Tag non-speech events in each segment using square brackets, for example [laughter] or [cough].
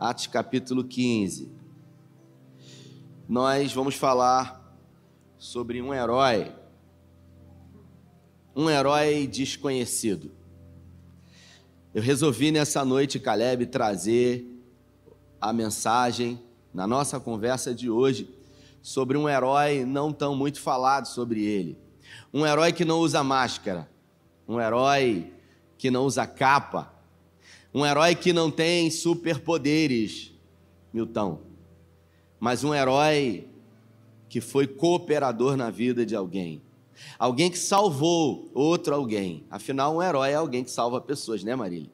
Atos capítulo 15. Nós vamos falar sobre um herói, um herói desconhecido. Eu resolvi nessa noite, Caleb, trazer a mensagem na nossa conversa de hoje sobre um herói não tão muito falado sobre ele. Um herói que não usa máscara, um herói que não usa capa, um herói que não tem superpoderes, Milton, mas um herói que foi cooperador na vida de alguém. Alguém que salvou outro alguém. Afinal, um herói é alguém que salva pessoas, né, Marília?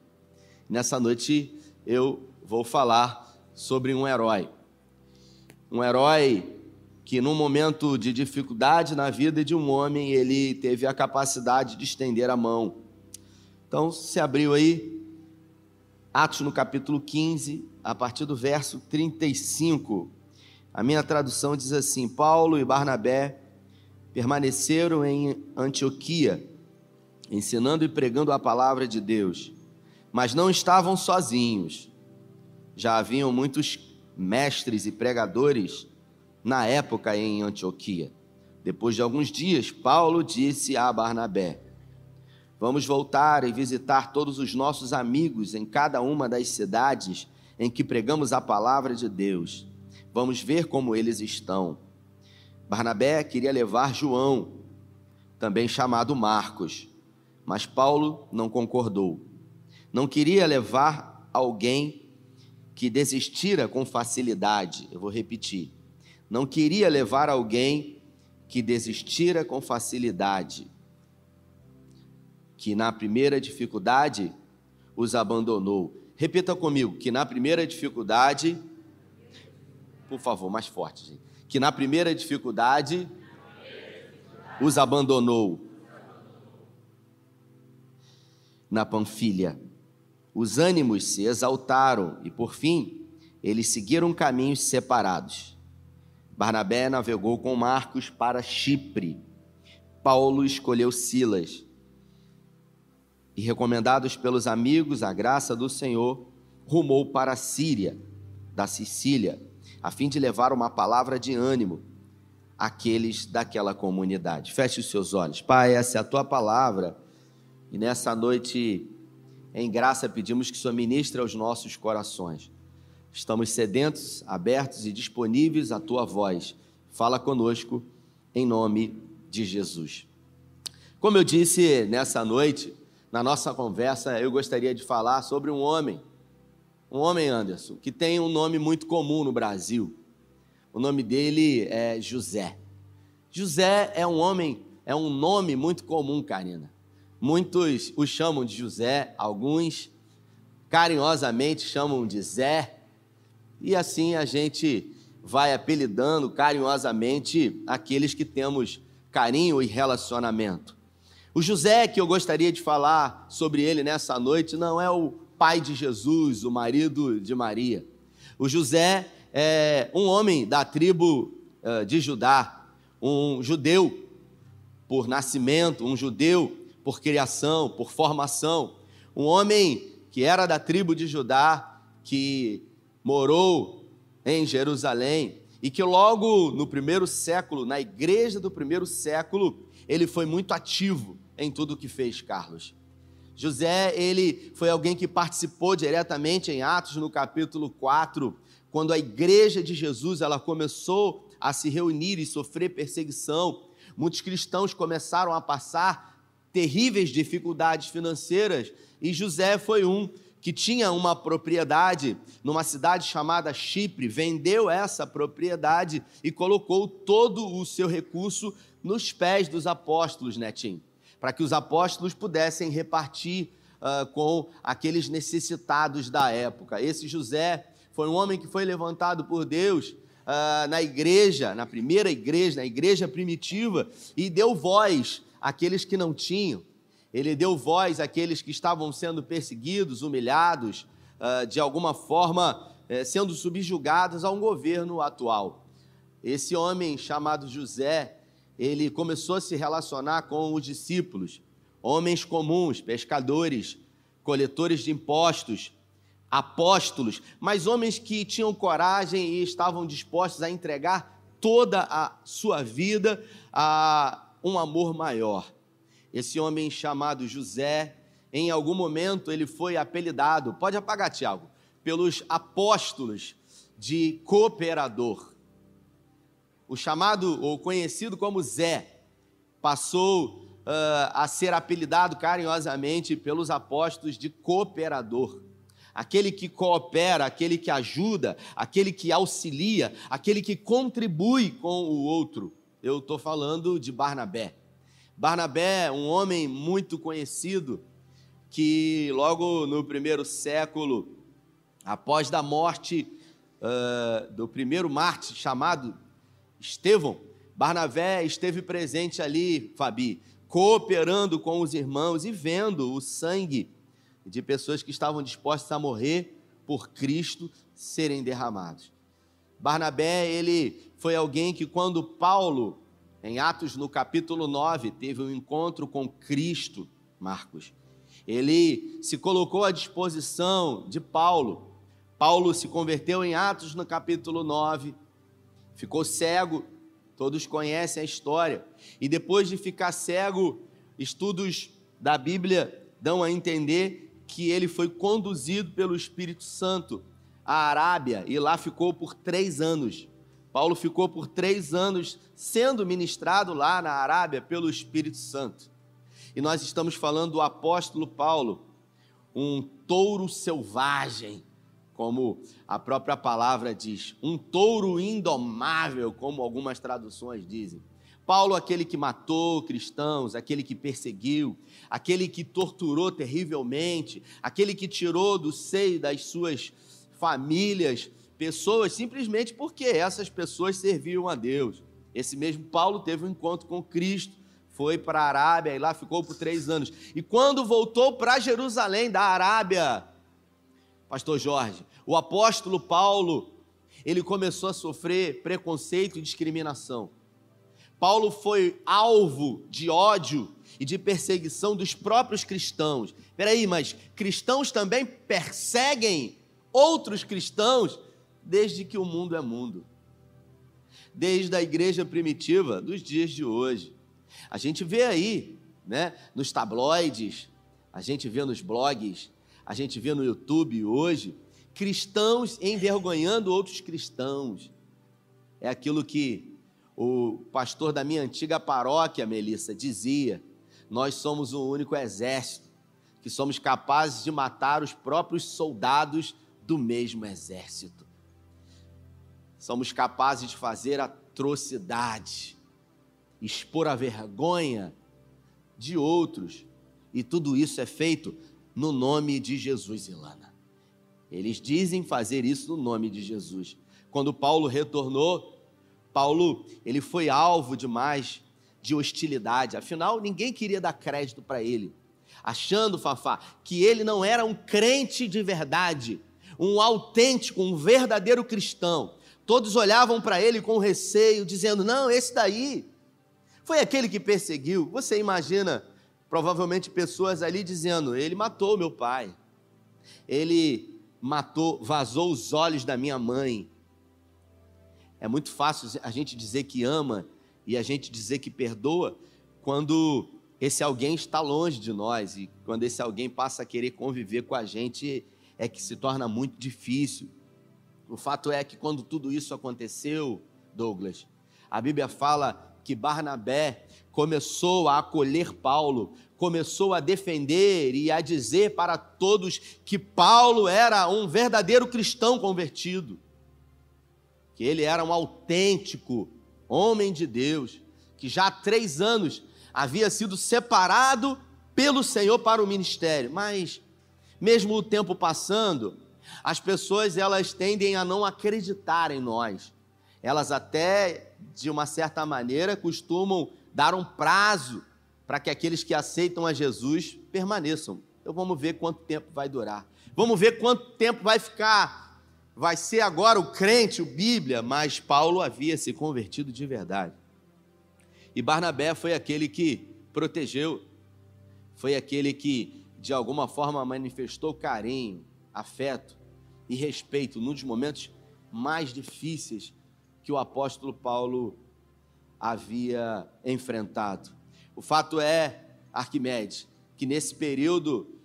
Nessa noite eu vou falar sobre um herói. Um herói que, num momento de dificuldade na vida de um homem, ele teve a capacidade de estender a mão. Então, se abriu aí, Atos no capítulo 15, a partir do verso 35. A minha tradução diz assim: Paulo e Barnabé permaneceram em Antioquia, ensinando e pregando a palavra de Deus, mas não estavam sozinhos. Já haviam muitos mestres e pregadores na época em Antioquia. Depois de alguns dias, Paulo disse a Barnabé: Vamos voltar e visitar todos os nossos amigos em cada uma das cidades em que pregamos a palavra de Deus. Vamos ver como eles estão Barnabé queria levar João, também chamado Marcos, mas Paulo não concordou. Não queria levar alguém que desistira com facilidade. Eu vou repetir. Não queria levar alguém que desistira com facilidade, que na primeira dificuldade os abandonou. Repita comigo, que na primeira dificuldade, por favor, mais forte, gente que na primeira dificuldade os abandonou. Na Panfilha, os ânimos se exaltaram e, por fim, eles seguiram caminhos separados. Barnabé navegou com Marcos para Chipre. Paulo escolheu Silas. E, recomendados pelos amigos, a graça do Senhor, rumou para a Síria, da Sicília a fim de levar uma palavra de ânimo àqueles daquela comunidade. Feche os seus olhos. Pai, essa é a tua palavra. E nessa noite, em graça, pedimos que o Senhor ministre aos nossos corações. Estamos sedentos, abertos e disponíveis à tua voz. Fala conosco em nome de Jesus. Como eu disse nessa noite, na nossa conversa, eu gostaria de falar sobre um homem um homem, Anderson, que tem um nome muito comum no Brasil. O nome dele é José. José é um homem, é um nome muito comum, Karina. Muitos o chamam de José, alguns carinhosamente chamam de Zé, e assim a gente vai apelidando carinhosamente aqueles que temos carinho e relacionamento. O José que eu gostaria de falar sobre ele nessa noite não é o pai de Jesus, o marido de Maria. O José é um homem da tribo uh, de Judá, um judeu por nascimento, um judeu por criação, por formação, um homem que era da tribo de Judá, que morou em Jerusalém e que logo no primeiro século, na igreja do primeiro século, ele foi muito ativo em tudo o que fez, Carlos. José, ele foi alguém que participou diretamente em Atos no capítulo 4, quando a igreja de Jesus, ela começou a se reunir e sofrer perseguição. Muitos cristãos começaram a passar terríveis dificuldades financeiras, e José foi um que tinha uma propriedade numa cidade chamada Chipre, vendeu essa propriedade e colocou todo o seu recurso nos pés dos apóstolos, Netinho para que os apóstolos pudessem repartir uh, com aqueles necessitados da época. Esse José foi um homem que foi levantado por Deus uh, na igreja, na primeira igreja, na igreja primitiva, e deu voz àqueles que não tinham. Ele deu voz àqueles que estavam sendo perseguidos, humilhados, uh, de alguma forma eh, sendo subjugados a um governo atual. Esse homem chamado José, ele começou a se relacionar com os discípulos, homens comuns, pescadores, coletores de impostos, apóstolos, mas homens que tinham coragem e estavam dispostos a entregar toda a sua vida a um amor maior. Esse homem chamado José, em algum momento ele foi apelidado, pode apagar, Tiago, pelos apóstolos de cooperador. O chamado ou conhecido como Zé passou uh, a ser apelidado carinhosamente pelos apóstolos de cooperador. Aquele que coopera, aquele que ajuda, aquele que auxilia, aquele que contribui com o outro. Eu estou falando de Barnabé. Barnabé, um homem muito conhecido, que logo no primeiro século, após da morte uh, do primeiro mártir chamado Estevão, Barnabé esteve presente ali, Fabi, cooperando com os irmãos e vendo o sangue de pessoas que estavam dispostas a morrer por Cristo serem derramados. Barnabé, ele foi alguém que quando Paulo, em Atos no capítulo 9, teve um encontro com Cristo, Marcos, ele se colocou à disposição de Paulo. Paulo se converteu em Atos no capítulo 9, ficou cego, todos conhecem a história. E depois de ficar cego, estudos da Bíblia dão a entender que ele foi conduzido pelo Espírito Santo à Arábia e lá ficou por três anos. Paulo ficou por três anos sendo ministrado lá na Arábia pelo Espírito Santo. E nós estamos falando do apóstolo Paulo, um touro selvagem, como a própria palavra diz, um touro indomável, como algumas traduções dizem. Paulo, aquele que matou cristãos, aquele que perseguiu, aquele que torturou terrivelmente, aquele que tirou do seio das suas famílias pessoas simplesmente porque essas pessoas serviam a Deus. Esse mesmo Paulo teve um encontro com Cristo, foi para a Arábia e lá ficou por três anos. E quando voltou para Jerusalém, da Arábia, Pastor Jorge, o apóstolo Paulo, ele começou a sofrer preconceito e discriminação. Paulo foi alvo de ódio e de perseguição dos próprios cristãos. Peraí, mas cristãos também perseguem outros cristãos desde que o mundo é mundo. Desde a igreja primitiva dos dias de hoje. A gente vê aí, né, nos tabloides, a gente vê nos blogs, a gente vê no YouTube hoje, cristãos envergonhando outros cristãos. É aquilo que o pastor da minha antiga paróquia, Melissa, dizia: nós somos o único exército que somos capazes de matar os próprios soldados do mesmo exército. Somos capazes de fazer atrocidade, expor a vergonha de outros, e tudo isso é feito no nome de Jesus, Ilana. Eles dizem fazer isso no nome de Jesus. Quando Paulo retornou, Paulo, ele foi alvo demais de hostilidade. Afinal, ninguém queria dar crédito para ele, achando, Fafá, que ele não era um crente de verdade, um autêntico, um verdadeiro cristão. Todos olhavam para ele com receio, dizendo: Não, esse daí foi aquele que perseguiu. Você imagina provavelmente pessoas ali dizendo: Ele matou meu pai, ele matou, vazou os olhos da minha mãe. É muito fácil a gente dizer que ama e a gente dizer que perdoa quando esse alguém está longe de nós e quando esse alguém passa a querer conviver com a gente é que se torna muito difícil. O fato é que quando tudo isso aconteceu, Douglas, a Bíblia fala que Barnabé começou a acolher Paulo, começou a defender e a dizer para todos que Paulo era um verdadeiro cristão convertido, que ele era um autêntico homem de Deus, que já há três anos havia sido separado pelo Senhor para o ministério. Mas, mesmo o tempo passando, as pessoas elas tendem a não acreditar em nós. Elas até, de uma certa maneira, costumam dar um prazo para que aqueles que aceitam a Jesus permaneçam. Então vamos ver quanto tempo vai durar. Vamos ver quanto tempo vai ficar. Vai ser agora o crente, o Bíblia, mas Paulo havia se convertido de verdade. E Barnabé foi aquele que protegeu, foi aquele que de alguma forma manifestou carinho, afeto e respeito num dos momentos mais difíceis que o apóstolo Paulo havia enfrentado. O fato é, Arquimedes, que nesse período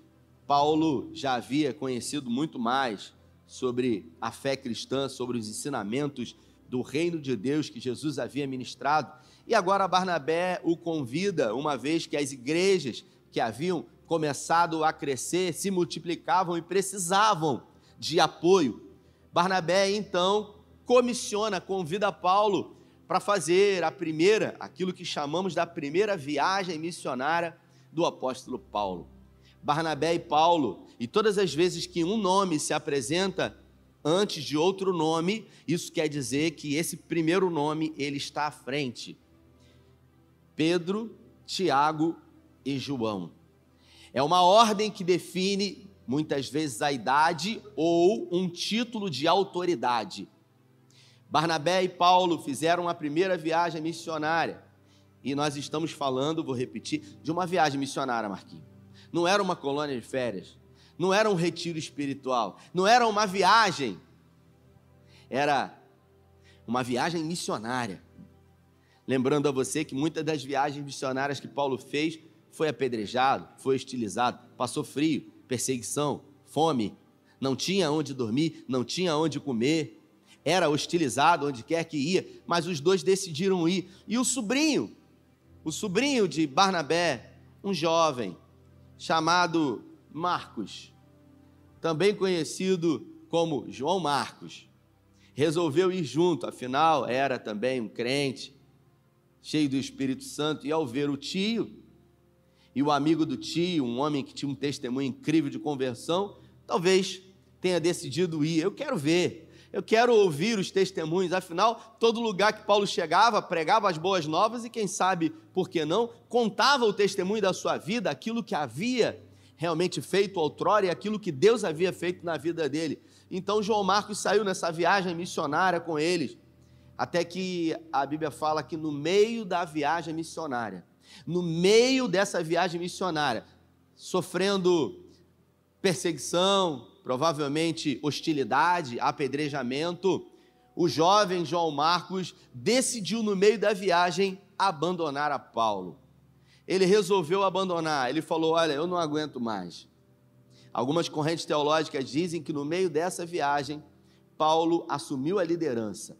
Paulo já havia conhecido muito mais sobre a fé cristã, sobre os ensinamentos do reino de Deus que Jesus havia ministrado. E agora Barnabé o convida, uma vez que as igrejas que haviam começado a crescer se multiplicavam e precisavam de apoio. Barnabé então comissiona, convida Paulo para fazer a primeira, aquilo que chamamos da primeira viagem missionária do apóstolo Paulo. Barnabé e Paulo, e todas as vezes que um nome se apresenta antes de outro nome, isso quer dizer que esse primeiro nome ele está à frente. Pedro, Tiago e João. É uma ordem que define muitas vezes a idade ou um título de autoridade. Barnabé e Paulo fizeram a primeira viagem missionária. E nós estamos falando, vou repetir, de uma viagem missionária, Marquinhos. Não era uma colônia de férias, não era um retiro espiritual, não era uma viagem. Era uma viagem missionária. Lembrando a você que muitas das viagens missionárias que Paulo fez foi apedrejado, foi hostilizado, passou frio, perseguição, fome, não tinha onde dormir, não tinha onde comer, era hostilizado onde quer que ia, mas os dois decidiram ir. E o sobrinho, o sobrinho de Barnabé, um jovem chamado Marcos, também conhecido como João Marcos, resolveu ir junto, afinal era também um crente, cheio do Espírito Santo, e ao ver o tio e o amigo do tio, um homem que tinha um testemunho incrível de conversão, talvez tenha decidido ir. Eu quero ver, eu quero ouvir os testemunhos. Afinal, todo lugar que Paulo chegava, pregava as boas novas e, quem sabe, por que não, contava o testemunho da sua vida, aquilo que havia realmente feito outrora e aquilo que Deus havia feito na vida dele. Então, João Marcos saiu nessa viagem missionária com eles, até que a Bíblia fala que no meio da viagem missionária, no meio dessa viagem missionária, sofrendo perseguição, provavelmente hostilidade, apedrejamento, o jovem João Marcos decidiu, no meio da viagem, abandonar a Paulo. Ele resolveu abandonar, ele falou: Olha, eu não aguento mais. Algumas correntes teológicas dizem que no meio dessa viagem, Paulo assumiu a liderança.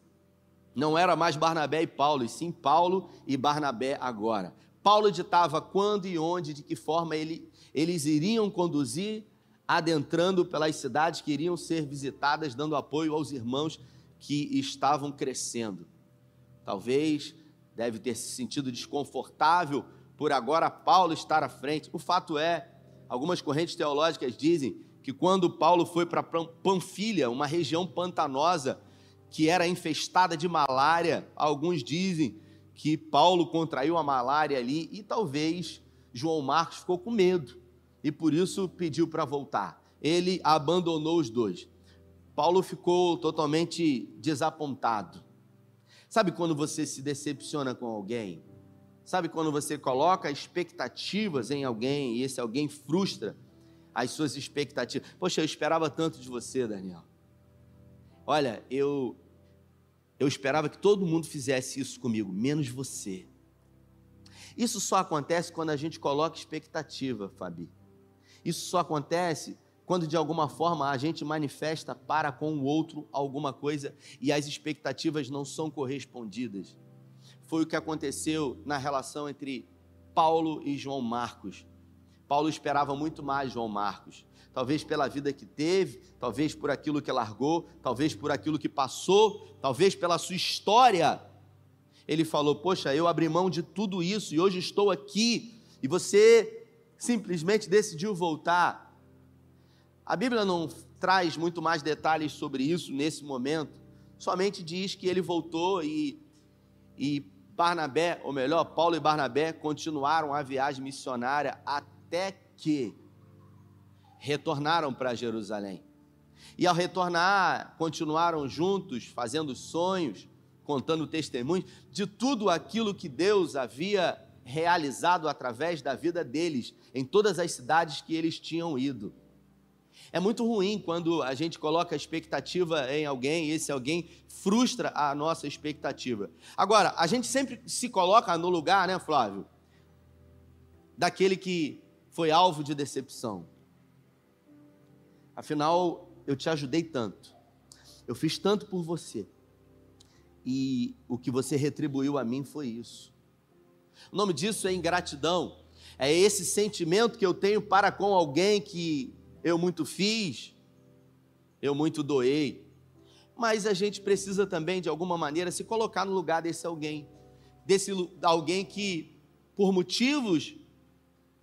Não era mais Barnabé e Paulo, e sim Paulo e Barnabé agora. Paulo ditava quando e onde, de que forma ele, eles iriam conduzir, adentrando pelas cidades que iriam ser visitadas, dando apoio aos irmãos que estavam crescendo. Talvez deve ter se sentido desconfortável por agora Paulo estar à frente. O fato é, algumas correntes teológicas dizem que quando Paulo foi para Panfilha, uma região pantanosa que era infestada de malária, alguns dizem que Paulo contraiu a malária ali e talvez João Marcos ficou com medo e por isso pediu para voltar. Ele abandonou os dois. Paulo ficou totalmente desapontado. Sabe quando você se decepciona com alguém? Sabe quando você coloca expectativas em alguém e esse alguém frustra as suas expectativas? Poxa, eu esperava tanto de você, Daniel. Olha, eu eu esperava que todo mundo fizesse isso comigo, menos você. Isso só acontece quando a gente coloca expectativa, Fabi. Isso só acontece quando de alguma forma a gente manifesta para com o outro alguma coisa e as expectativas não são correspondidas. Foi o que aconteceu na relação entre Paulo e João Marcos. Paulo esperava muito mais João Marcos talvez pela vida que teve, talvez por aquilo que largou, talvez por aquilo que passou, talvez pela sua história. Ele falou: Poxa, eu abri mão de tudo isso e hoje estou aqui, e você simplesmente decidiu voltar. A Bíblia não traz muito mais detalhes sobre isso nesse momento, somente diz que ele voltou e, e Barnabé, ou melhor, Paulo e Barnabé continuaram a viagem missionária até que retornaram para Jerusalém. E ao retornar, continuaram juntos, fazendo sonhos, contando testemunhos de tudo aquilo que Deus havia realizado através da vida deles, em todas as cidades que eles tinham ido. É muito ruim quando a gente coloca a expectativa em alguém e esse alguém frustra a nossa expectativa. Agora, a gente sempre se coloca no lugar, né, Flávio? Daquele que foi alvo de decepção. Afinal, eu te ajudei tanto. Eu fiz tanto por você. E o que você retribuiu a mim foi isso. O nome disso é ingratidão. É esse sentimento que eu tenho para com alguém que eu muito fiz, eu muito doei. Mas a gente precisa também, de alguma maneira, se colocar no lugar desse alguém. Desse alguém que, por motivos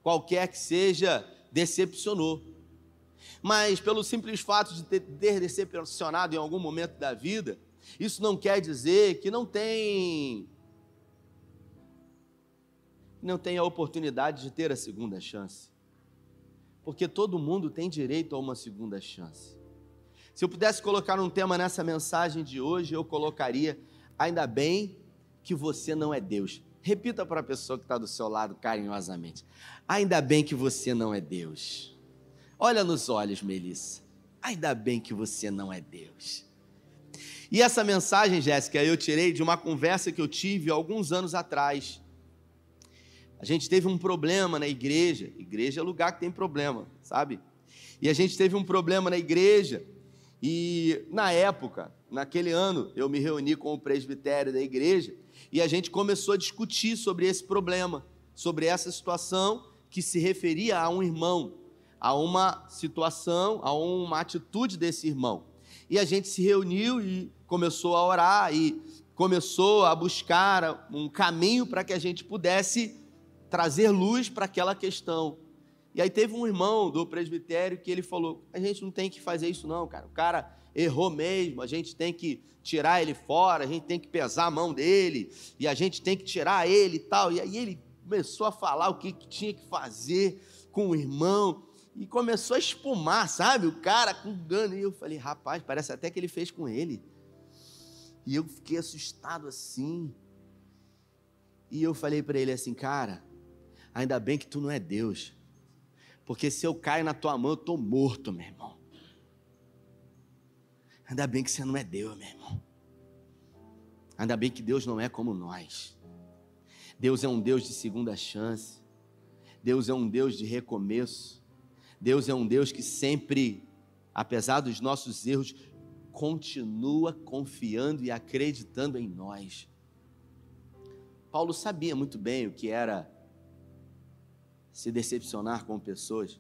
qualquer que seja, decepcionou. Mas pelo simples fato de ter, decepcionado em algum momento da vida, isso não quer dizer que não tem não tem a oportunidade de ter a segunda chance. Porque todo mundo tem direito a uma segunda chance. Se eu pudesse colocar um tema nessa mensagem de hoje, eu colocaria: ainda bem que você não é Deus. Repita para a pessoa que está do seu lado carinhosamente: ainda bem que você não é Deus. Olha nos olhos, Melissa. Ainda bem que você não é Deus. E essa mensagem, Jéssica, eu tirei de uma conversa que eu tive alguns anos atrás. A gente teve um problema na igreja. Igreja é lugar que tem problema, sabe? E a gente teve um problema na igreja. E na época, naquele ano, eu me reuni com o presbitério da igreja e a gente começou a discutir sobre esse problema, sobre essa situação que se referia a um irmão a uma situação, a uma atitude desse irmão. E a gente se reuniu e começou a orar e começou a buscar um caminho para que a gente pudesse trazer luz para aquela questão. E aí teve um irmão do presbitério que ele falou: "A gente não tem que fazer isso não, cara. O cara errou mesmo, a gente tem que tirar ele fora, a gente tem que pesar a mão dele, e a gente tem que tirar ele e tal". E aí ele começou a falar o que, tinha que fazer com o irmão e começou a espumar, sabe? O cara com gano. E eu falei, rapaz, parece até que ele fez com ele. E eu fiquei assustado assim. E eu falei para ele assim, cara, ainda bem que tu não é Deus. Porque se eu caio na tua mão, eu estou morto, meu irmão. Ainda bem que você não é Deus, meu irmão. Ainda bem que Deus não é como nós. Deus é um Deus de segunda chance. Deus é um Deus de recomeço. Deus é um Deus que sempre, apesar dos nossos erros, continua confiando e acreditando em nós. Paulo sabia muito bem o que era se decepcionar com pessoas.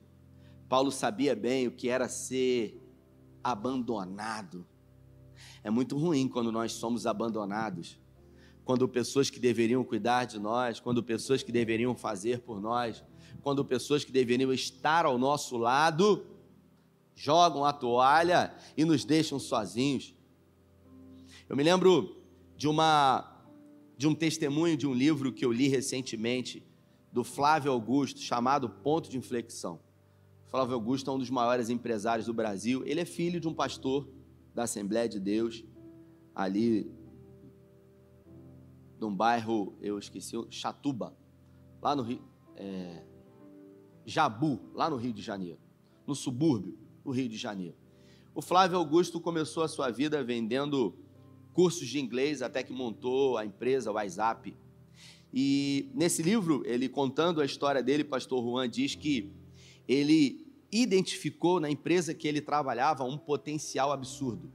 Paulo sabia bem o que era ser abandonado. É muito ruim quando nós somos abandonados. Quando pessoas que deveriam cuidar de nós, quando pessoas que deveriam fazer por nós, quando pessoas que deveriam estar ao nosso lado jogam a toalha e nos deixam sozinhos. Eu me lembro de uma de um testemunho de um livro que eu li recentemente do Flávio Augusto chamado Ponto de Inflexão. Flávio Augusto é um dos maiores empresários do Brasil. Ele é filho de um pastor da Assembleia de Deus ali num bairro, eu esqueci, Chatuba, lá no Rio, é, Jabu, lá no Rio de Janeiro, no subúrbio do Rio de Janeiro. O Flávio Augusto começou a sua vida vendendo cursos de inglês até que montou a empresa WhatsApp. E nesse livro, ele contando a história dele, pastor Juan diz que ele identificou na empresa que ele trabalhava um potencial absurdo.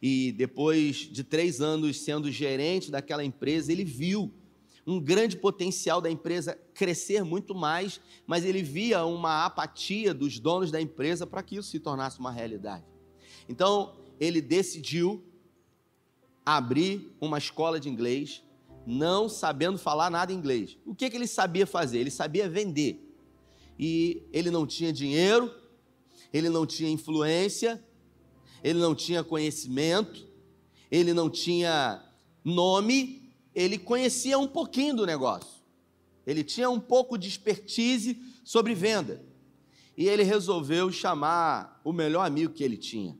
E depois de três anos sendo gerente daquela empresa, ele viu um grande potencial da empresa crescer muito mais, mas ele via uma apatia dos donos da empresa para que isso se tornasse uma realidade. Então, ele decidiu abrir uma escola de inglês, não sabendo falar nada inglês. O que, que ele sabia fazer? Ele sabia vender. E ele não tinha dinheiro, ele não tinha influência, ele não tinha conhecimento, ele não tinha nome, ele conhecia um pouquinho do negócio. Ele tinha um pouco de expertise sobre venda. E ele resolveu chamar o melhor amigo que ele tinha.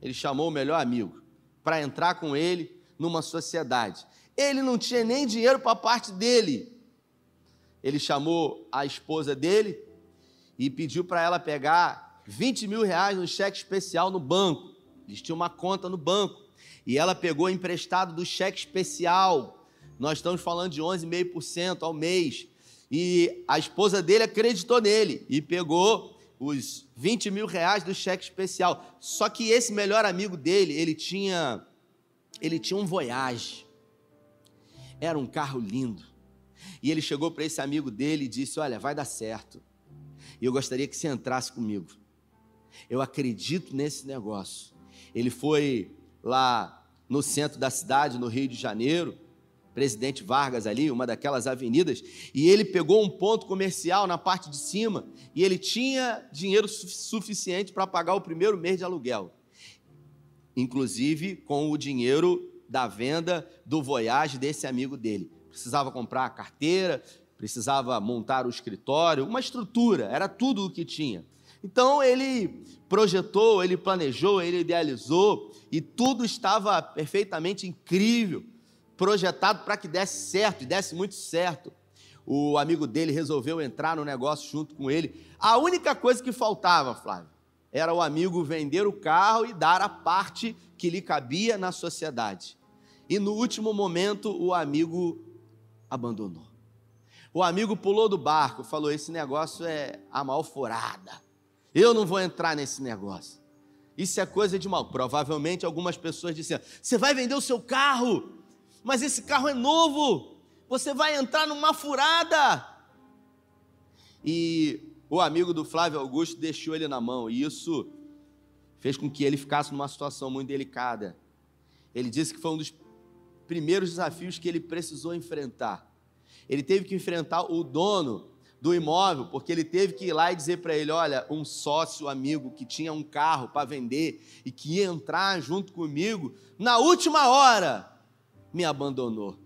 Ele chamou o melhor amigo para entrar com ele numa sociedade. Ele não tinha nem dinheiro para a parte dele. Ele chamou a esposa dele e pediu para ela pegar 20 mil reais no cheque especial no banco. Eles tinham uma conta no banco. E ela pegou emprestado do cheque especial. Nós estamos falando de 11,5% ao mês. E a esposa dele acreditou nele e pegou os 20 mil reais do cheque especial. Só que esse melhor amigo dele, ele tinha, ele tinha um Voyage. Era um carro lindo. E ele chegou para esse amigo dele e disse: Olha, vai dar certo. E eu gostaria que você entrasse comigo. Eu acredito nesse negócio. Ele foi lá no centro da cidade, no Rio de Janeiro, Presidente Vargas ali, uma daquelas avenidas, e ele pegou um ponto comercial na parte de cima e ele tinha dinheiro suficiente para pagar o primeiro mês de aluguel. Inclusive com o dinheiro da venda do Voyage desse amigo dele. Precisava comprar a carteira, precisava montar o escritório, uma estrutura, era tudo o que tinha. Então ele projetou, ele planejou, ele idealizou e tudo estava perfeitamente incrível, projetado para que desse certo e desse muito certo. O amigo dele resolveu entrar no negócio junto com ele. A única coisa que faltava, Flávio, era o amigo vender o carro e dar a parte que lhe cabia na sociedade. E no último momento o amigo abandonou. O amigo pulou do barco, falou: Esse negócio é a malforada. Eu não vou entrar nesse negócio. Isso é coisa de mal. Provavelmente algumas pessoas disseram: Você vai vender o seu carro, mas esse carro é novo. Você vai entrar numa furada. E o amigo do Flávio Augusto deixou ele na mão, e isso fez com que ele ficasse numa situação muito delicada. Ele disse que foi um dos primeiros desafios que ele precisou enfrentar ele teve que enfrentar o dono do imóvel, porque ele teve que ir lá e dizer para ele: olha, um sócio amigo que tinha um carro para vender e que ia entrar junto comigo, na última hora me abandonou.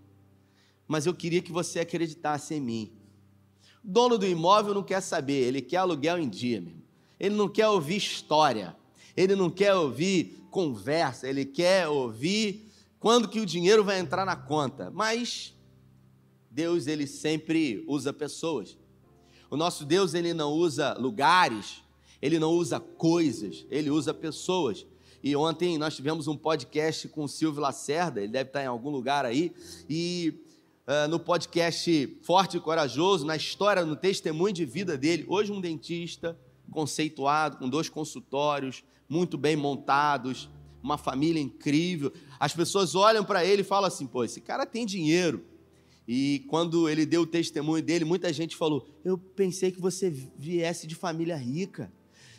Mas eu queria que você acreditasse em mim. Dono do imóvel não quer saber, ele quer aluguel em dia, mesmo. Ele não quer ouvir história, ele não quer ouvir conversa, ele quer ouvir quando que o dinheiro vai entrar na conta. Mas Deus ele sempre usa pessoas. O nosso Deus ele não usa lugares, ele não usa coisas, ele usa pessoas. E ontem nós tivemos um podcast com o Silvio Lacerda, ele deve estar em algum lugar aí, e uh, no podcast Forte e Corajoso, na história, no testemunho de vida dele, hoje um dentista conceituado, com dois consultórios, muito bem montados, uma família incrível. As pessoas olham para ele e falam assim: pô, esse cara tem dinheiro. E quando ele deu o testemunho dele, muita gente falou: Eu pensei que você viesse de família rica.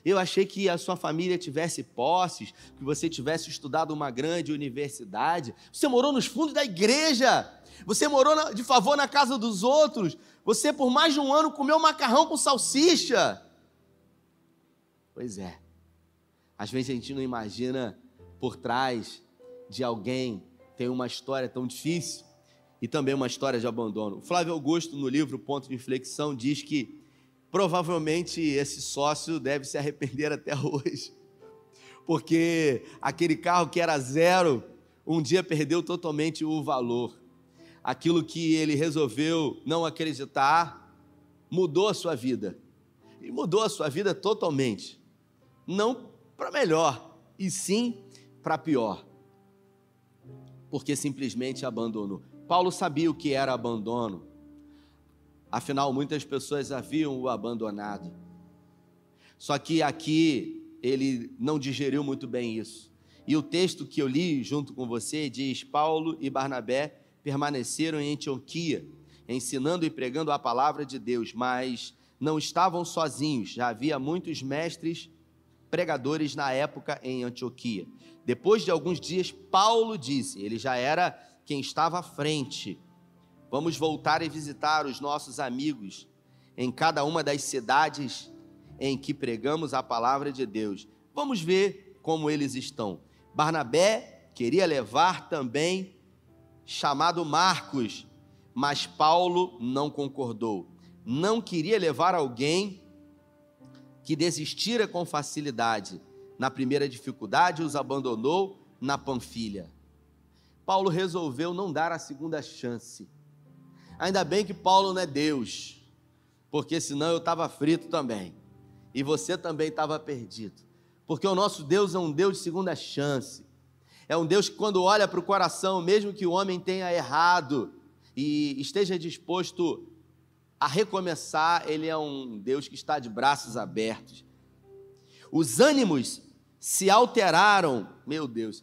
Eu achei que a sua família tivesse posses, que você tivesse estudado uma grande universidade. Você morou nos fundos da igreja. Você morou de favor na casa dos outros. Você, por mais de um ano, comeu macarrão com salsicha. Pois é. Às vezes a gente não imagina por trás de alguém tem uma história tão difícil e também uma história de abandono. Flávio Augusto, no livro Ponto de Inflexão, diz que provavelmente esse sócio deve se arrepender até [laughs] hoje, porque aquele carro que era zero, um dia perdeu totalmente o valor. Aquilo que ele resolveu não acreditar mudou a sua vida. E mudou a sua vida totalmente. Não para melhor, e sim para pior. Porque simplesmente abandonou. Paulo sabia o que era abandono. Afinal, muitas pessoas haviam o abandonado. Só que aqui ele não digeriu muito bem isso. E o texto que eu li junto com você diz: Paulo e Barnabé permaneceram em Antioquia, ensinando e pregando a palavra de Deus, mas não estavam sozinhos, já havia muitos mestres pregadores na época em Antioquia. Depois de alguns dias, Paulo disse, ele já era quem estava à frente. Vamos voltar e visitar os nossos amigos em cada uma das cidades em que pregamos a palavra de Deus. Vamos ver como eles estão. Barnabé queria levar também chamado Marcos, mas Paulo não concordou. Não queria levar alguém que desistira com facilidade. Na primeira dificuldade, os abandonou na Panfilha. Paulo resolveu não dar a segunda chance. Ainda bem que Paulo não é Deus, porque senão eu estava frito também. e você também estava perdido. Porque o nosso Deus é um Deus de segunda chance. É um Deus que, quando olha para o coração, mesmo que o homem tenha errado e esteja disposto a recomeçar, ele é um Deus que está de braços abertos. Os ânimos se alteraram, meu Deus.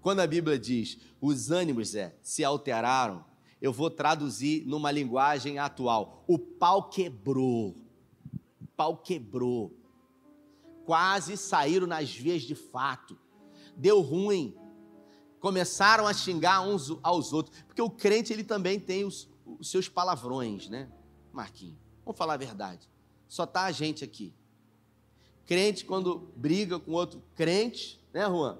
Quando a Bíblia diz os ânimos é, se alteraram, eu vou traduzir numa linguagem atual. O pau quebrou. O pau quebrou. Quase saíram nas vias de fato. Deu ruim. Começaram a xingar uns aos outros. Porque o crente ele também tem os, os seus palavrões, né? Marquinhos, vamos falar a verdade. Só tá a gente aqui. Crente, quando briga com outro crente, né, Juan?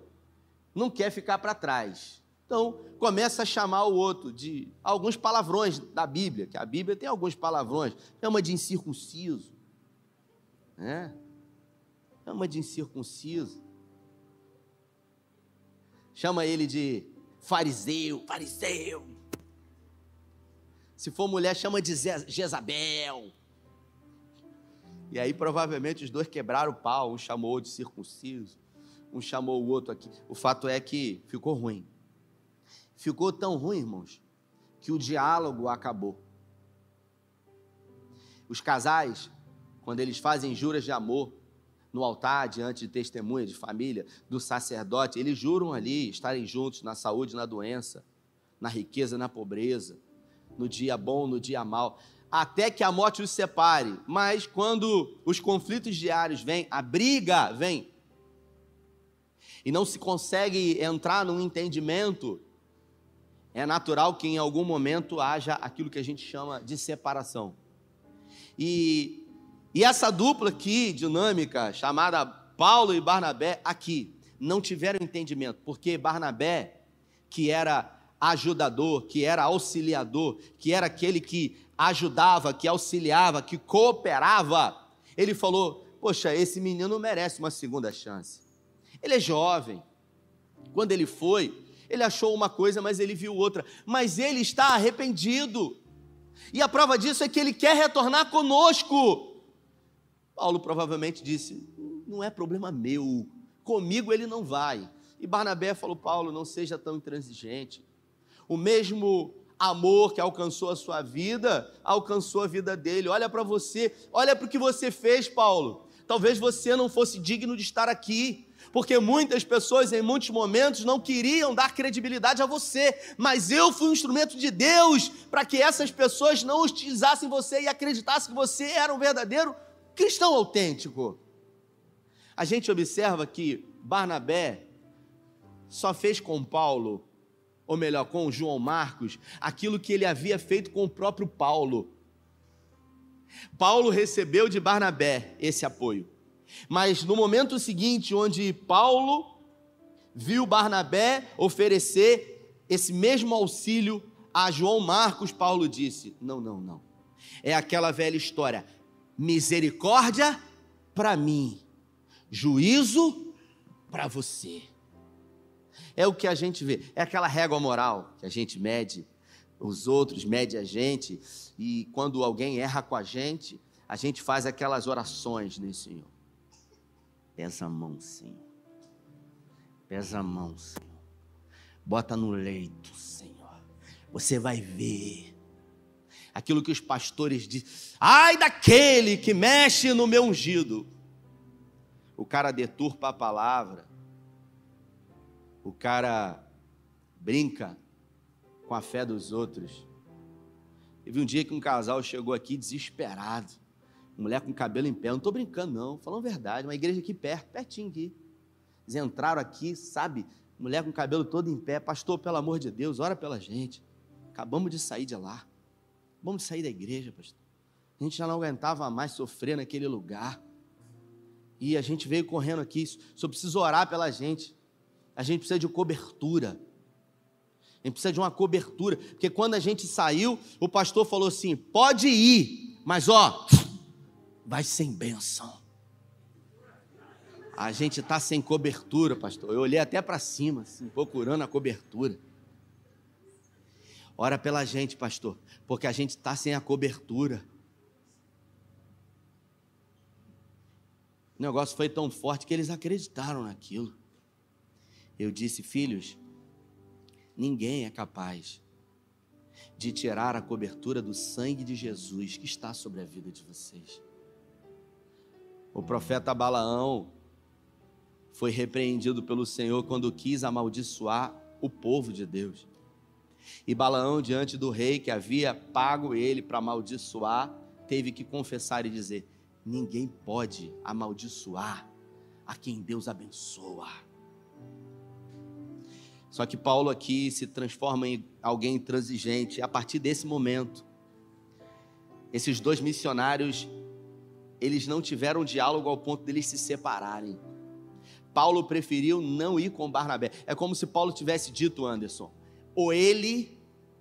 Não quer ficar para trás. Então, começa a chamar o outro de alguns palavrões da Bíblia, que a Bíblia tem alguns palavrões. Chama de incircunciso. Né? Chama de incircunciso. Chama ele de fariseu, fariseu. Se for mulher, chama de Jezabel. E aí, provavelmente, os dois quebraram o pau. Um chamou de circunciso, um chamou o outro aqui. O fato é que ficou ruim. Ficou tão ruim, irmãos, que o diálogo acabou. Os casais, quando eles fazem juras de amor no altar, diante de testemunha de família, do sacerdote, eles juram ali estarem juntos na saúde, na doença, na riqueza, na pobreza no dia bom, no dia mal, até que a morte os separe. Mas quando os conflitos diários vêm, a briga vem, e não se consegue entrar num entendimento, é natural que em algum momento haja aquilo que a gente chama de separação. E, e essa dupla aqui, dinâmica, chamada Paulo e Barnabé, aqui, não tiveram entendimento, porque Barnabé, que era ajudador, que era auxiliador, que era aquele que ajudava, que auxiliava, que cooperava, ele falou: Poxa, esse menino merece uma segunda chance. Ele é jovem. Quando ele foi, ele achou uma coisa, mas ele viu outra. Mas ele está arrependido. E a prova disso é que ele quer retornar conosco. Paulo provavelmente disse: Não é problema meu, comigo ele não vai. E Barnabé falou: Paulo, não seja tão intransigente o mesmo amor que alcançou a sua vida, alcançou a vida dele. Olha para você, olha para o que você fez, Paulo. Talvez você não fosse digno de estar aqui, porque muitas pessoas em muitos momentos não queriam dar credibilidade a você, mas eu fui um instrumento de Deus para que essas pessoas não utilizassem você e acreditassem que você era um verdadeiro cristão autêntico. A gente observa que Barnabé só fez com Paulo ou melhor, com João Marcos, aquilo que ele havia feito com o próprio Paulo. Paulo recebeu de Barnabé esse apoio. Mas no momento seguinte, onde Paulo viu Barnabé oferecer esse mesmo auxílio a João Marcos, Paulo disse: Não, não, não. É aquela velha história: misericórdia para mim, juízo para você. É o que a gente vê. É aquela régua moral que a gente mede os outros, mede a gente. E quando alguém erra com a gente, a gente faz aquelas orações, né, Senhor? Pesa a mão, Senhor. Pesa a mão, Senhor. Bota no leito, Senhor. Você vai ver. Aquilo que os pastores dizem. Ai daquele que mexe no meu ungido. O cara deturpa a palavra o cara brinca com a fé dos outros. Teve um dia que um casal chegou aqui desesperado, mulher com cabelo em pé, não estou brincando não, falando verdade, uma igreja aqui perto, pertinho aqui. Eles entraram aqui, sabe, mulher com cabelo todo em pé, pastor, pelo amor de Deus, ora pela gente. Acabamos de sair de lá, vamos sair da igreja, pastor. A gente já não aguentava mais sofrer naquele lugar. E a gente veio correndo aqui, só precisa orar pela gente. A gente precisa de cobertura. A gente precisa de uma cobertura. Porque quando a gente saiu, o pastor falou assim: pode ir, mas ó, vai sem benção. A gente está sem cobertura, pastor. Eu olhei até para cima, assim, procurando a cobertura. Ora pela gente, pastor, porque a gente está sem a cobertura. O negócio foi tão forte que eles acreditaram naquilo. Eu disse, filhos, ninguém é capaz de tirar a cobertura do sangue de Jesus que está sobre a vida de vocês. O profeta Balaão foi repreendido pelo Senhor quando quis amaldiçoar o povo de Deus. E Balaão, diante do rei que havia pago ele para amaldiçoar, teve que confessar e dizer: Ninguém pode amaldiçoar a quem Deus abençoa. Só que Paulo aqui se transforma em alguém intransigente a partir desse momento. Esses dois missionários, eles não tiveram diálogo ao ponto deles se separarem. Paulo preferiu não ir com Barnabé. É como se Paulo tivesse dito, Anderson, ou ele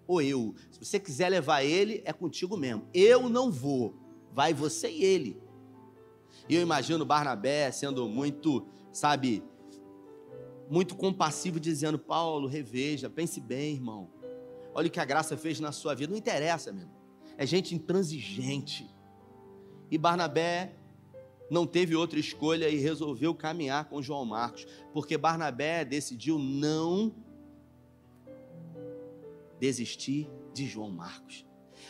ou eu. Se você quiser levar ele, é contigo mesmo. Eu não vou. Vai você e ele. E eu imagino Barnabé sendo muito, sabe, muito compassivo, dizendo: Paulo, reveja, pense bem, irmão. Olha o que a graça fez na sua vida. Não interessa, meu. É gente intransigente. E Barnabé não teve outra escolha e resolveu caminhar com João Marcos, porque Barnabé decidiu não desistir de João Marcos.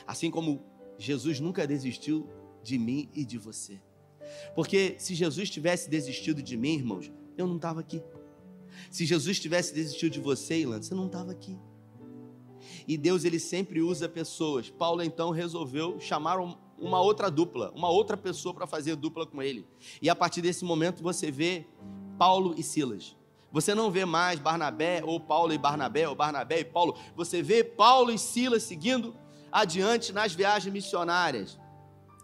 Assim como Jesus nunca desistiu de mim e de você. Porque se Jesus tivesse desistido de mim, irmãos, eu não estava aqui. Se Jesus tivesse desistido de você, Ilana, você não estava aqui. E Deus ele sempre usa pessoas. Paulo então resolveu chamar uma outra dupla, uma outra pessoa para fazer dupla com ele. E a partir desse momento você vê Paulo e Silas. Você não vê mais Barnabé ou Paulo e Barnabé ou Barnabé e Paulo. Você vê Paulo e Silas seguindo adiante nas viagens missionárias.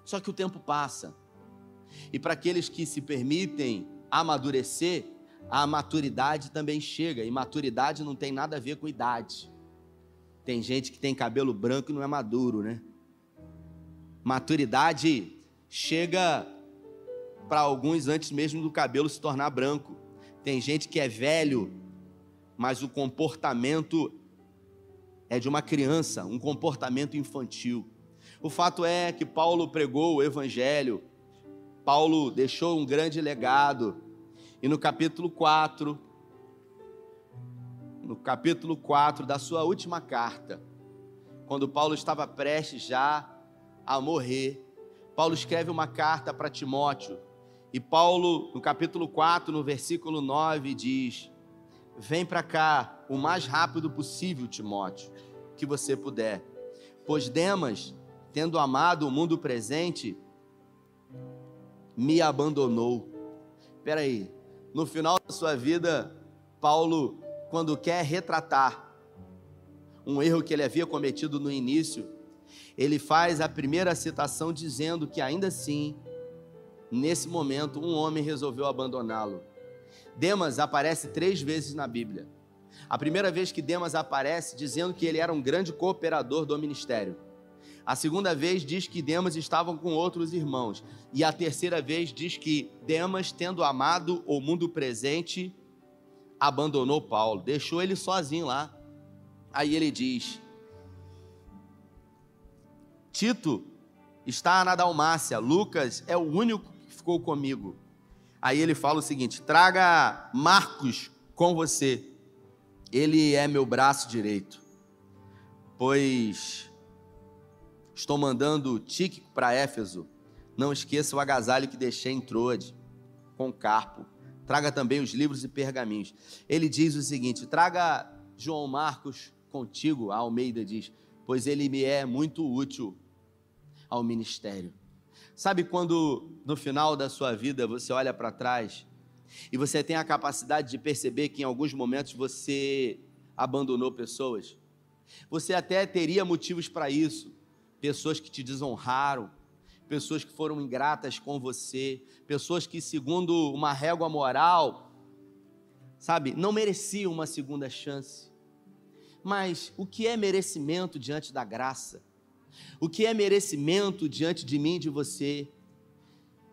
Só que o tempo passa. E para aqueles que se permitem amadurecer, a maturidade também chega. E maturidade não tem nada a ver com idade. Tem gente que tem cabelo branco e não é maduro, né? Maturidade chega para alguns antes mesmo do cabelo se tornar branco. Tem gente que é velho, mas o comportamento é de uma criança, um comportamento infantil. O fato é que Paulo pregou o evangelho, Paulo deixou um grande legado, e no capítulo 4, no capítulo 4 da sua última carta, quando Paulo estava prestes já a morrer, Paulo escreve uma carta para Timóteo, e Paulo, no capítulo 4, no versículo 9, diz: Vem para cá o mais rápido possível, Timóteo, que você puder. Pois Demas, tendo amado o mundo presente, me abandonou. Espera aí, no final da sua vida, Paulo, quando quer retratar um erro que ele havia cometido no início, ele faz a primeira citação dizendo que ainda assim Nesse momento, um homem resolveu abandoná-lo. Demas aparece três vezes na Bíblia. A primeira vez que Demas aparece dizendo que ele era um grande cooperador do ministério. A segunda vez diz que Demas estava com outros irmãos. E a terceira vez diz que Demas, tendo amado o mundo presente, abandonou Paulo, deixou ele sozinho lá. Aí ele diz: Tito está na Dalmácia, Lucas é o único ficou comigo. Aí ele fala o seguinte: traga Marcos com você, ele é meu braço direito, pois estou mandando Tíquico para Éfeso. Não esqueça o agasalho que deixei em Troade, com Carpo. Traga também os livros e pergaminhos. Ele diz o seguinte: traga João Marcos contigo, a Almeida diz, pois ele me é muito útil ao ministério. Sabe quando no final da sua vida você olha para trás e você tem a capacidade de perceber que em alguns momentos você abandonou pessoas? Você até teria motivos para isso. Pessoas que te desonraram, pessoas que foram ingratas com você, pessoas que, segundo uma régua moral, sabe, não mereciam uma segunda chance. Mas o que é merecimento diante da graça? O que é merecimento diante de mim e de você?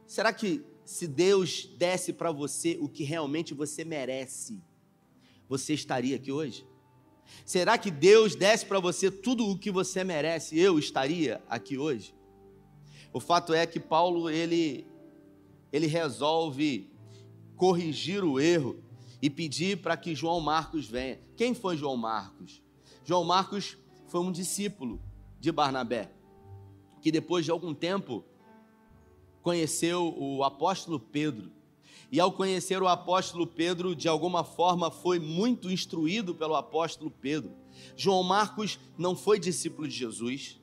Será que se Deus desse para você o que realmente você merece, você estaria aqui hoje? Será que Deus desse para você tudo o que você merece, eu estaria aqui hoje? O fato é que Paulo, ele ele resolve corrigir o erro e pedir para que João Marcos venha. Quem foi João Marcos? João Marcos foi um discípulo de Barnabé, que depois de algum tempo conheceu o apóstolo Pedro. E ao conhecer o apóstolo Pedro, de alguma forma foi muito instruído pelo apóstolo Pedro. João Marcos não foi discípulo de Jesus.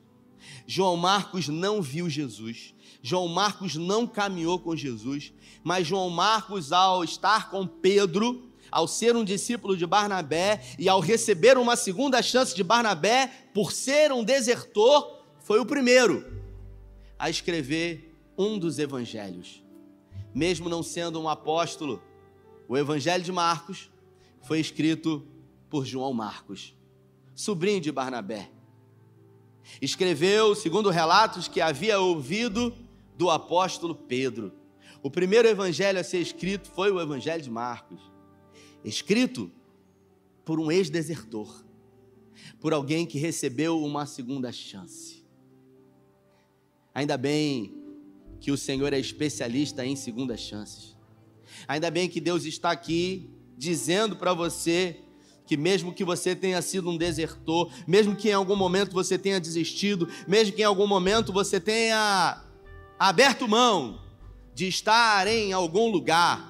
João Marcos não viu Jesus. João Marcos não caminhou com Jesus. Mas João Marcos, ao estar com Pedro, ao ser um discípulo de Barnabé e ao receber uma segunda chance de Barnabé por ser um desertor, foi o primeiro a escrever um dos evangelhos. Mesmo não sendo um apóstolo, o evangelho de Marcos foi escrito por João Marcos, sobrinho de Barnabé. Escreveu, segundo relatos que havia ouvido do apóstolo Pedro. O primeiro evangelho a ser escrito foi o evangelho de Marcos escrito por um ex-desertor, por alguém que recebeu uma segunda chance. Ainda bem que o Senhor é especialista em segundas chances. Ainda bem que Deus está aqui dizendo para você que mesmo que você tenha sido um desertor, mesmo que em algum momento você tenha desistido, mesmo que em algum momento você tenha aberto mão de estar em algum lugar,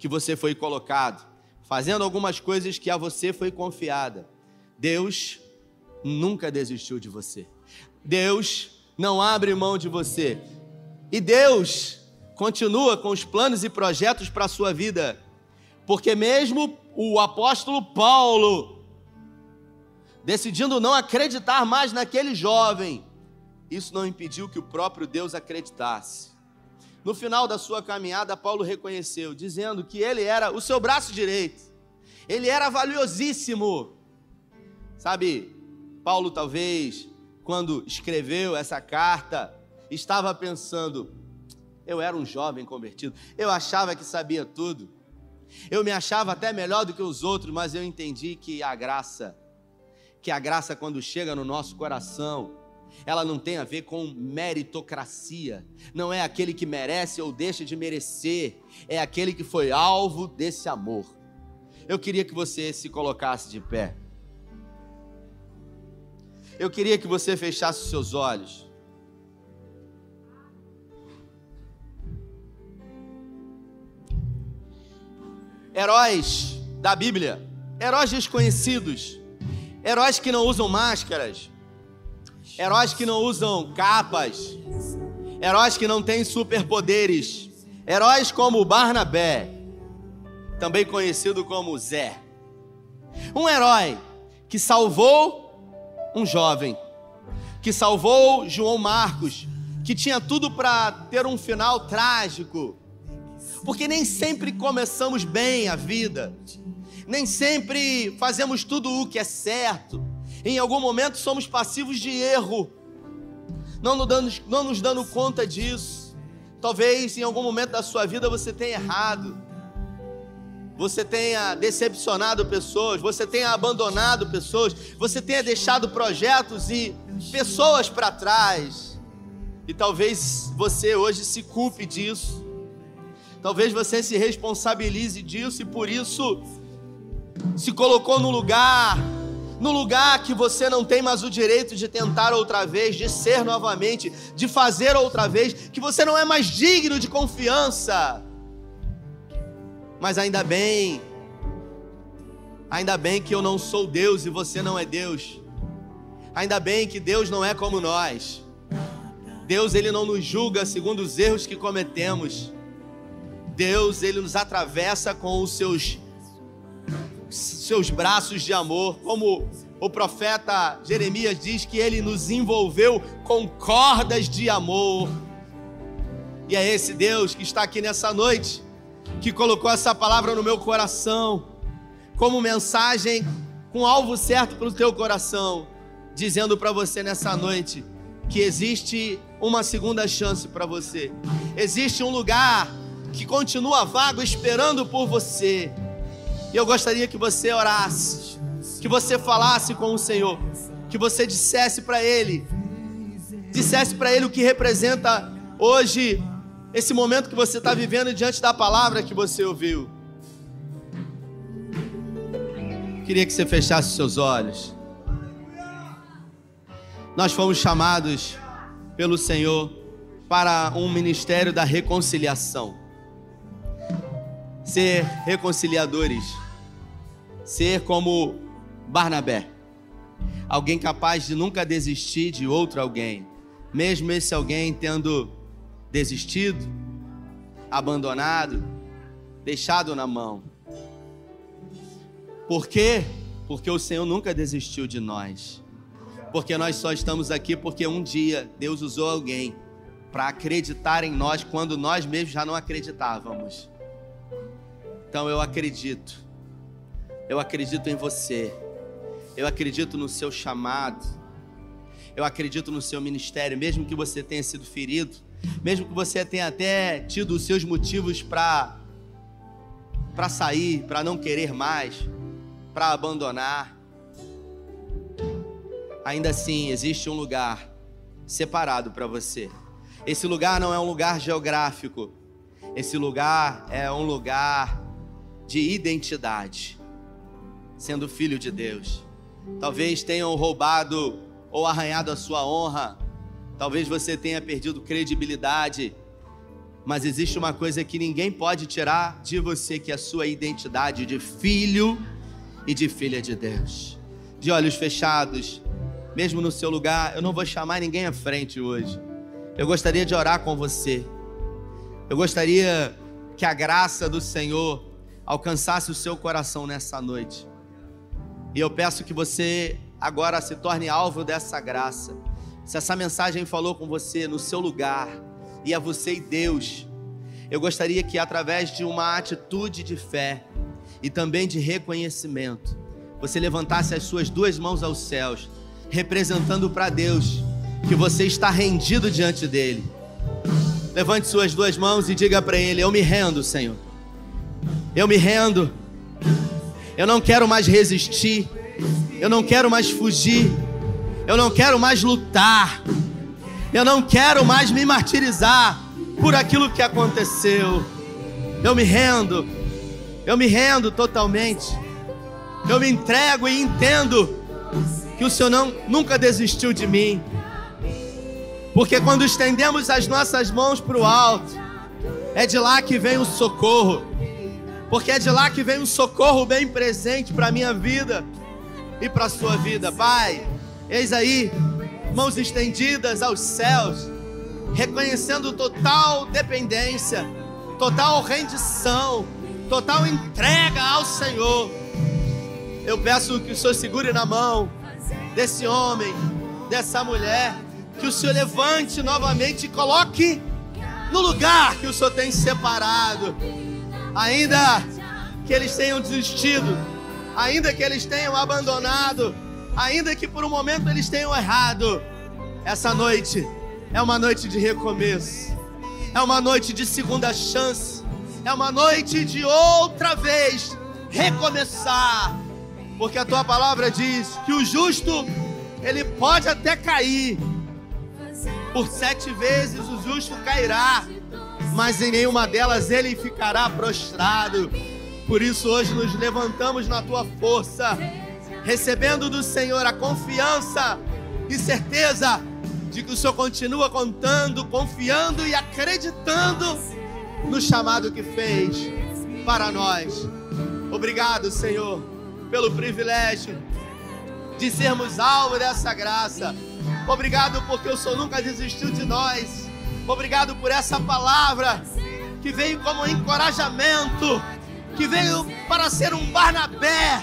que você foi colocado, fazendo algumas coisas que a você foi confiada. Deus nunca desistiu de você. Deus não abre mão de você. E Deus continua com os planos e projetos para a sua vida. Porque mesmo o apóstolo Paulo decidindo não acreditar mais naquele jovem, isso não impediu que o próprio Deus acreditasse. No final da sua caminhada, Paulo reconheceu, dizendo que ele era o seu braço direito, ele era valiosíssimo. Sabe, Paulo talvez, quando escreveu essa carta, estava pensando: eu era um jovem convertido, eu achava que sabia tudo, eu me achava até melhor do que os outros, mas eu entendi que a graça, que a graça quando chega no nosso coração, ela não tem a ver com meritocracia. Não é aquele que merece ou deixa de merecer, é aquele que foi alvo desse amor. Eu queria que você se colocasse de pé. Eu queria que você fechasse os seus olhos. Heróis da Bíblia, heróis desconhecidos, heróis que não usam máscaras, heróis que não usam capas, heróis que não têm superpoderes, heróis como Barnabé, também conhecido como Zé. Um herói que salvou um jovem, que salvou João Marcos, que tinha tudo para ter um final trágico, porque nem sempre começamos bem a vida, nem sempre fazemos tudo o que é certo, em algum momento somos passivos de erro, não nos dando, não nos dando conta disso. Talvez em algum momento da sua vida você tenha errado, você tenha decepcionado pessoas, você tenha abandonado pessoas, você tenha deixado projetos e pessoas para trás. E talvez você hoje se culpe disso. Talvez você se responsabilize disso e por isso se colocou no lugar no lugar que você não tem mais o direito de tentar outra vez, de ser novamente, de fazer outra vez, que você não é mais digno de confiança. Mas ainda bem, ainda bem que eu não sou Deus e você não é Deus. Ainda bem que Deus não é como nós. Deus ele não nos julga segundo os erros que cometemos. Deus ele nos atravessa com os seus seus braços de amor, como o profeta Jeremias diz que ele nos envolveu com cordas de amor. E é esse Deus que está aqui nessa noite, que colocou essa palavra no meu coração, como mensagem com alvo certo para o teu coração, dizendo para você nessa noite que existe uma segunda chance para você, existe um lugar que continua vago esperando por você. E eu gostaria que você orasse, que você falasse com o Senhor, que você dissesse para Ele, dissesse para Ele o que representa hoje esse momento que você está vivendo diante da palavra que você ouviu. Queria que você fechasse seus olhos. Nós fomos chamados pelo Senhor para um ministério da reconciliação. Ser reconciliadores. Ser como Barnabé. Alguém capaz de nunca desistir de outro alguém, mesmo esse alguém tendo desistido, abandonado, deixado na mão. Por quê? Porque o Senhor nunca desistiu de nós. Porque nós só estamos aqui porque um dia Deus usou alguém para acreditar em nós quando nós mesmos já não acreditávamos. Então eu acredito. Eu acredito em você. Eu acredito no seu chamado. Eu acredito no seu ministério, mesmo que você tenha sido ferido, mesmo que você tenha até tido os seus motivos para para sair, para não querer mais, para abandonar. Ainda assim, existe um lugar separado para você. Esse lugar não é um lugar geográfico. Esse lugar é um lugar de identidade, sendo filho de Deus. Talvez tenham roubado ou arranhado a sua honra. Talvez você tenha perdido credibilidade. Mas existe uma coisa que ninguém pode tirar de você, que é a sua identidade de filho e de filha de Deus. De olhos fechados, mesmo no seu lugar, eu não vou chamar ninguém à frente hoje. Eu gostaria de orar com você. Eu gostaria que a graça do Senhor alcançasse o seu coração nessa noite. E eu peço que você agora se torne alvo dessa graça. Se essa mensagem falou com você no seu lugar, e a você e Deus, eu gostaria que através de uma atitude de fé e também de reconhecimento, você levantasse as suas duas mãos aos céus, representando para Deus que você está rendido diante dele. Levante suas duas mãos e diga para ele: Eu me rendo, Senhor. Eu me rendo. Eu não quero mais resistir. Eu não quero mais fugir. Eu não quero mais lutar. Eu não quero mais me martirizar por aquilo que aconteceu. Eu me rendo. Eu me rendo totalmente. Eu me entrego e entendo que o Senhor não, nunca desistiu de mim. Porque quando estendemos as nossas mãos para o alto, é de lá que vem o socorro porque é de lá que vem um socorro bem presente para a minha vida e para a sua vida. Pai, eis aí, mãos estendidas aos céus, reconhecendo total dependência, total rendição, total entrega ao Senhor. Eu peço que o Senhor segure na mão desse homem, dessa mulher, que o Senhor levante novamente e coloque no lugar que o Senhor tem separado ainda que eles tenham desistido, ainda que eles tenham abandonado, ainda que por um momento eles tenham errado, essa noite é uma noite de recomeço, é uma noite de segunda chance, é uma noite de outra vez recomeçar, porque a tua palavra diz que o justo ele pode até cair, por sete vezes o justo cairá, mas em nenhuma delas ele ficará prostrado. Por isso hoje nos levantamos na tua força, recebendo do Senhor a confiança e certeza de que o Senhor continua contando, confiando e acreditando no chamado que fez para nós. Obrigado, Senhor, pelo privilégio de sermos alvo dessa graça. Obrigado porque o Senhor nunca desistiu de nós. Obrigado por essa palavra que veio como encorajamento, que veio para ser um Barnabé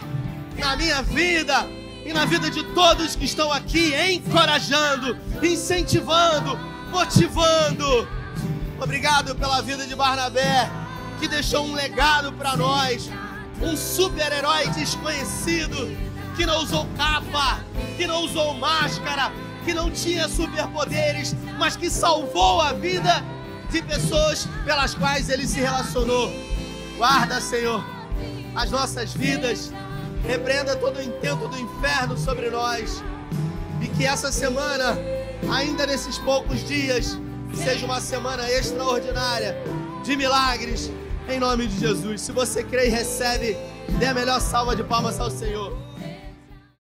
na minha vida e na vida de todos que estão aqui, encorajando, incentivando, motivando. Obrigado pela vida de Barnabé, que deixou um legado para nós, um super-herói desconhecido, que não usou capa, que não usou máscara, que não tinha superpoderes, mas que salvou a vida de pessoas pelas quais ele se relacionou. Guarda, Senhor, as nossas vidas, repreenda todo o intento do inferno sobre nós, e que essa semana, ainda nesses poucos dias, seja uma semana extraordinária de milagres, em nome de Jesus. Se você crê e recebe, dê a melhor salva de palmas ao Senhor.